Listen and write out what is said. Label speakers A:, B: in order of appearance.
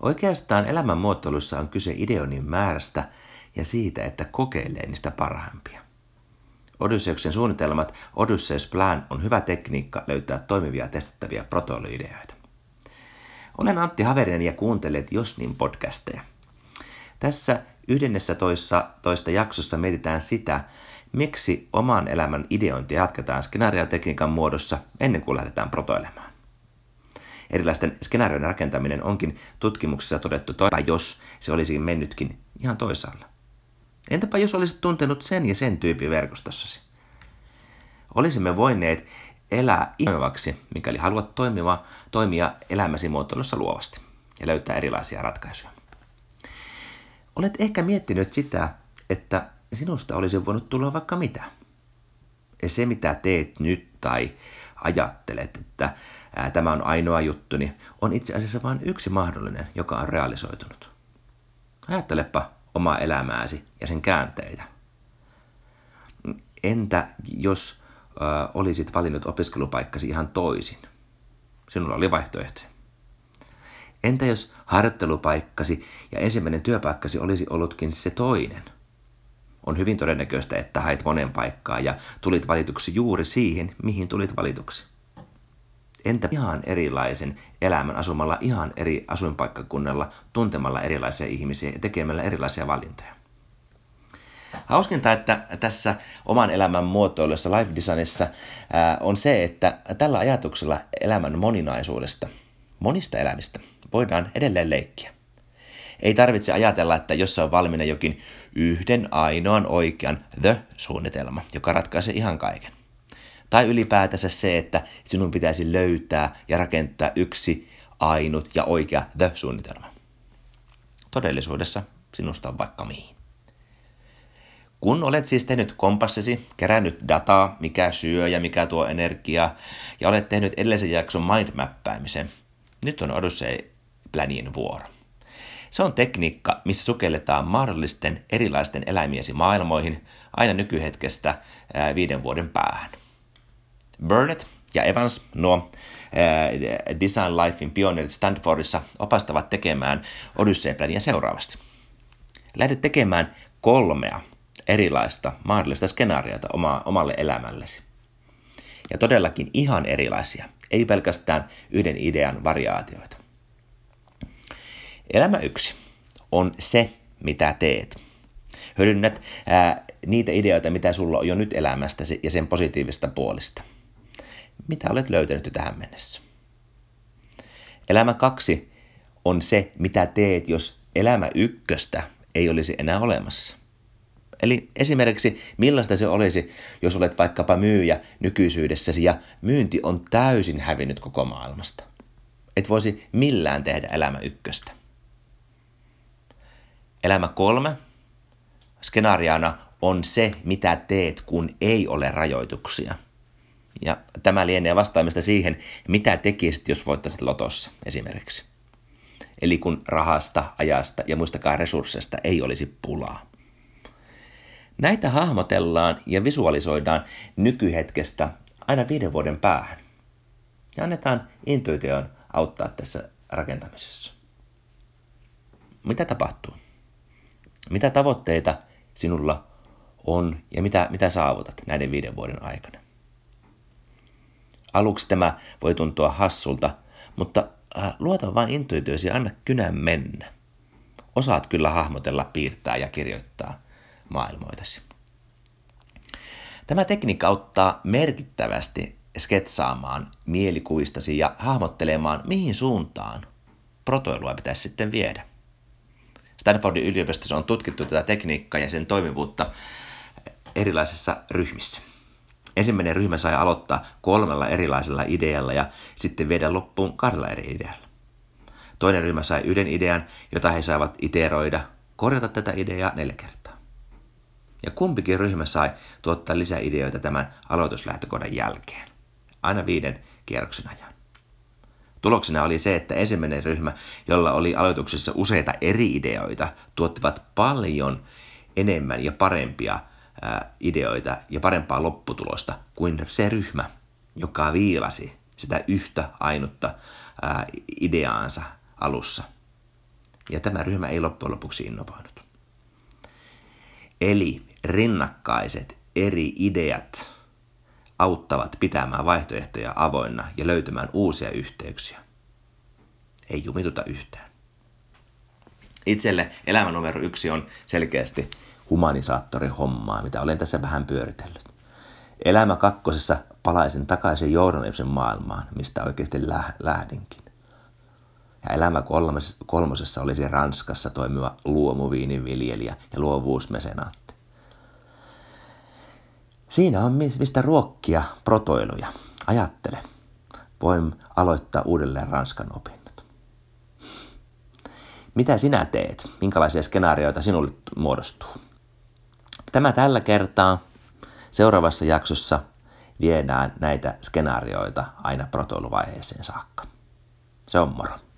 A: Oikeastaan elämän muotoilussa on kyse ideonin määrästä ja siitä, että kokeilee niistä parhaimpia. Odysseuksen suunnitelmat Odysseus Plan on hyvä tekniikka löytää toimivia testattavia protoiluideoita. Olen Antti Haverinen ja kuuntelet Josnin podcasteja. Tässä yhdennessä toissa, toista jaksossa mietitään sitä, miksi oman elämän ideointia jatketaan skenaariotekniikan muodossa ennen kuin lähdetään protoilemaan. Erilaisten skenaarioiden rakentaminen onkin tutkimuksessa todettu toipa, jos se olisi mennytkin ihan toisaalla. Entäpä jos olisit tuntenut sen ja sen tyypin verkostossasi? Olisimme voineet elää innovaksi, mikäli haluat toimiva, toimia elämäsi muotoilussa luovasti ja löytää erilaisia ratkaisuja. Olet ehkä miettinyt sitä, että sinusta olisi voinut tulla vaikka mitä. Se, mitä teet nyt tai ajattelet, että tämä on ainoa juttuni, on itse asiassa vain yksi mahdollinen, joka on realisoitunut. Ajattelepa omaa elämääsi ja sen käänteitä. Entä jos olisit valinnut opiskelupaikkasi ihan toisin? Sinulla oli vaihtoehtoja. Entä jos harjoittelupaikkasi ja ensimmäinen työpaikkasi olisi ollutkin se toinen? On hyvin todennäköistä, että hait monen paikkaa ja tulit valituksi juuri siihen, mihin tulit valituksi. Entä ihan erilaisen elämän asumalla ihan eri asuinpaikkakunnalla, tuntemalla erilaisia ihmisiä ja tekemällä erilaisia valintoja? Hauskinta, että tässä oman elämän muotoilussa, life designissa, on se, että tällä ajatuksella elämän moninaisuudesta, monista elämistä, voidaan edelleen leikkiä. Ei tarvitse ajatella, että jos on valmiina jokin yhden ainoan oikean the-suunnitelma, joka ratkaisee ihan kaiken. Tai ylipäätänsä se, että sinun pitäisi löytää ja rakentaa yksi ainut ja oikea the-suunnitelma. Todellisuudessa sinusta on vaikka mihin. Kun olet siis tehnyt kompassesi, kerännyt dataa, mikä syö ja mikä tuo energiaa, ja olet tehnyt edellisen jakson mindmappäämisen, nyt on Odyssey Planien vuoro. Se on tekniikka, missä sukelletaan mahdollisten erilaisten eläimiesi maailmoihin aina nykyhetkestä viiden vuoden päähän. Burnett ja Evans, nuo Design Lifein pioneerit Stanfordissa, opastavat tekemään Odyssey-plania seuraavasti. Lähdet tekemään kolmea erilaista mahdollista skenaariota oma, omalle elämällesi. Ja todellakin ihan erilaisia, ei pelkästään yhden idean variaatioita. Elämä yksi on se, mitä teet. Hyödynnät ää, niitä ideoita, mitä sulla on jo nyt elämästä ja sen positiivista puolista. Mitä olet löytänyt jo tähän mennessä? Elämä kaksi on se, mitä teet, jos elämä ykköstä ei olisi enää olemassa. Eli esimerkiksi millaista se olisi, jos olet vaikkapa myyjä nykyisyydessäsi ja myynti on täysin hävinnyt koko maailmasta. Et voisi millään tehdä elämä ykköstä. Elämä kolme skenaariana on se, mitä teet, kun ei ole rajoituksia. Ja tämä lienee vastaamista siihen, mitä tekisit, jos voittaisit lotossa esimerkiksi. Eli kun rahasta, ajasta ja muistakaan resursseista ei olisi pulaa. Näitä hahmotellaan ja visualisoidaan nykyhetkestä aina viiden vuoden päähän. Ja annetaan intuition auttaa tässä rakentamisessa. Mitä tapahtuu? Mitä tavoitteita sinulla on ja mitä, mitä saavutat näiden viiden vuoden aikana? Aluksi tämä voi tuntua hassulta, mutta äh, luota vain intuitioisi ja anna kynän mennä. Osaat kyllä hahmotella, piirtää ja kirjoittaa maailmoitasi. Tämä tekniikka auttaa merkittävästi sketsaamaan mielikuvistasi ja hahmottelemaan, mihin suuntaan protoilua pitäisi sitten viedä. Stanfordin yliopistossa on tutkittu tätä tekniikkaa ja sen toimivuutta erilaisissa ryhmissä. Ensimmäinen ryhmä sai aloittaa kolmella erilaisella idealla ja sitten viedä loppuun kahdella eri idealla. Toinen ryhmä sai yhden idean, jota he saivat iteroida, korjata tätä ideaa neljä kertaa. Ja kumpikin ryhmä sai tuottaa lisää ideoita tämän aloituslähtökohdan jälkeen, aina viiden kierroksen ajan. Tuloksena oli se, että ensimmäinen ryhmä, jolla oli aloituksessa useita eri ideoita, tuottivat paljon enemmän ja parempia ideoita ja parempaa lopputulosta kuin se ryhmä, joka viilasi sitä yhtä ainutta ideaansa alussa. Ja tämä ryhmä ei loppujen lopuksi innovoinut. Eli rinnakkaiset eri ideat auttavat pitämään vaihtoehtoja avoinna ja löytämään uusia yhteyksiä. Ei jumituta yhtään. Itselle elämä numero yksi on selkeästi hommaa, mitä olen tässä vähän pyöritellyt. Elämä kakkosessa palaisin takaisin journalismin maailmaan, mistä oikeasti lähdinkin. Ja elämä kolmosessa olisi Ranskassa toimiva luomuviininviljelijä ja luovuusmesenaatti. Siinä on mistä ruokkia protoiluja. Ajattele. Voin aloittaa uudelleen Ranskan opinnot. Mitä sinä teet? Minkälaisia skenaarioita sinulle muodostuu? Tämä tällä kertaa. Seuraavassa jaksossa viedään näitä skenaarioita aina protoiluvaiheeseen saakka. Se on moro.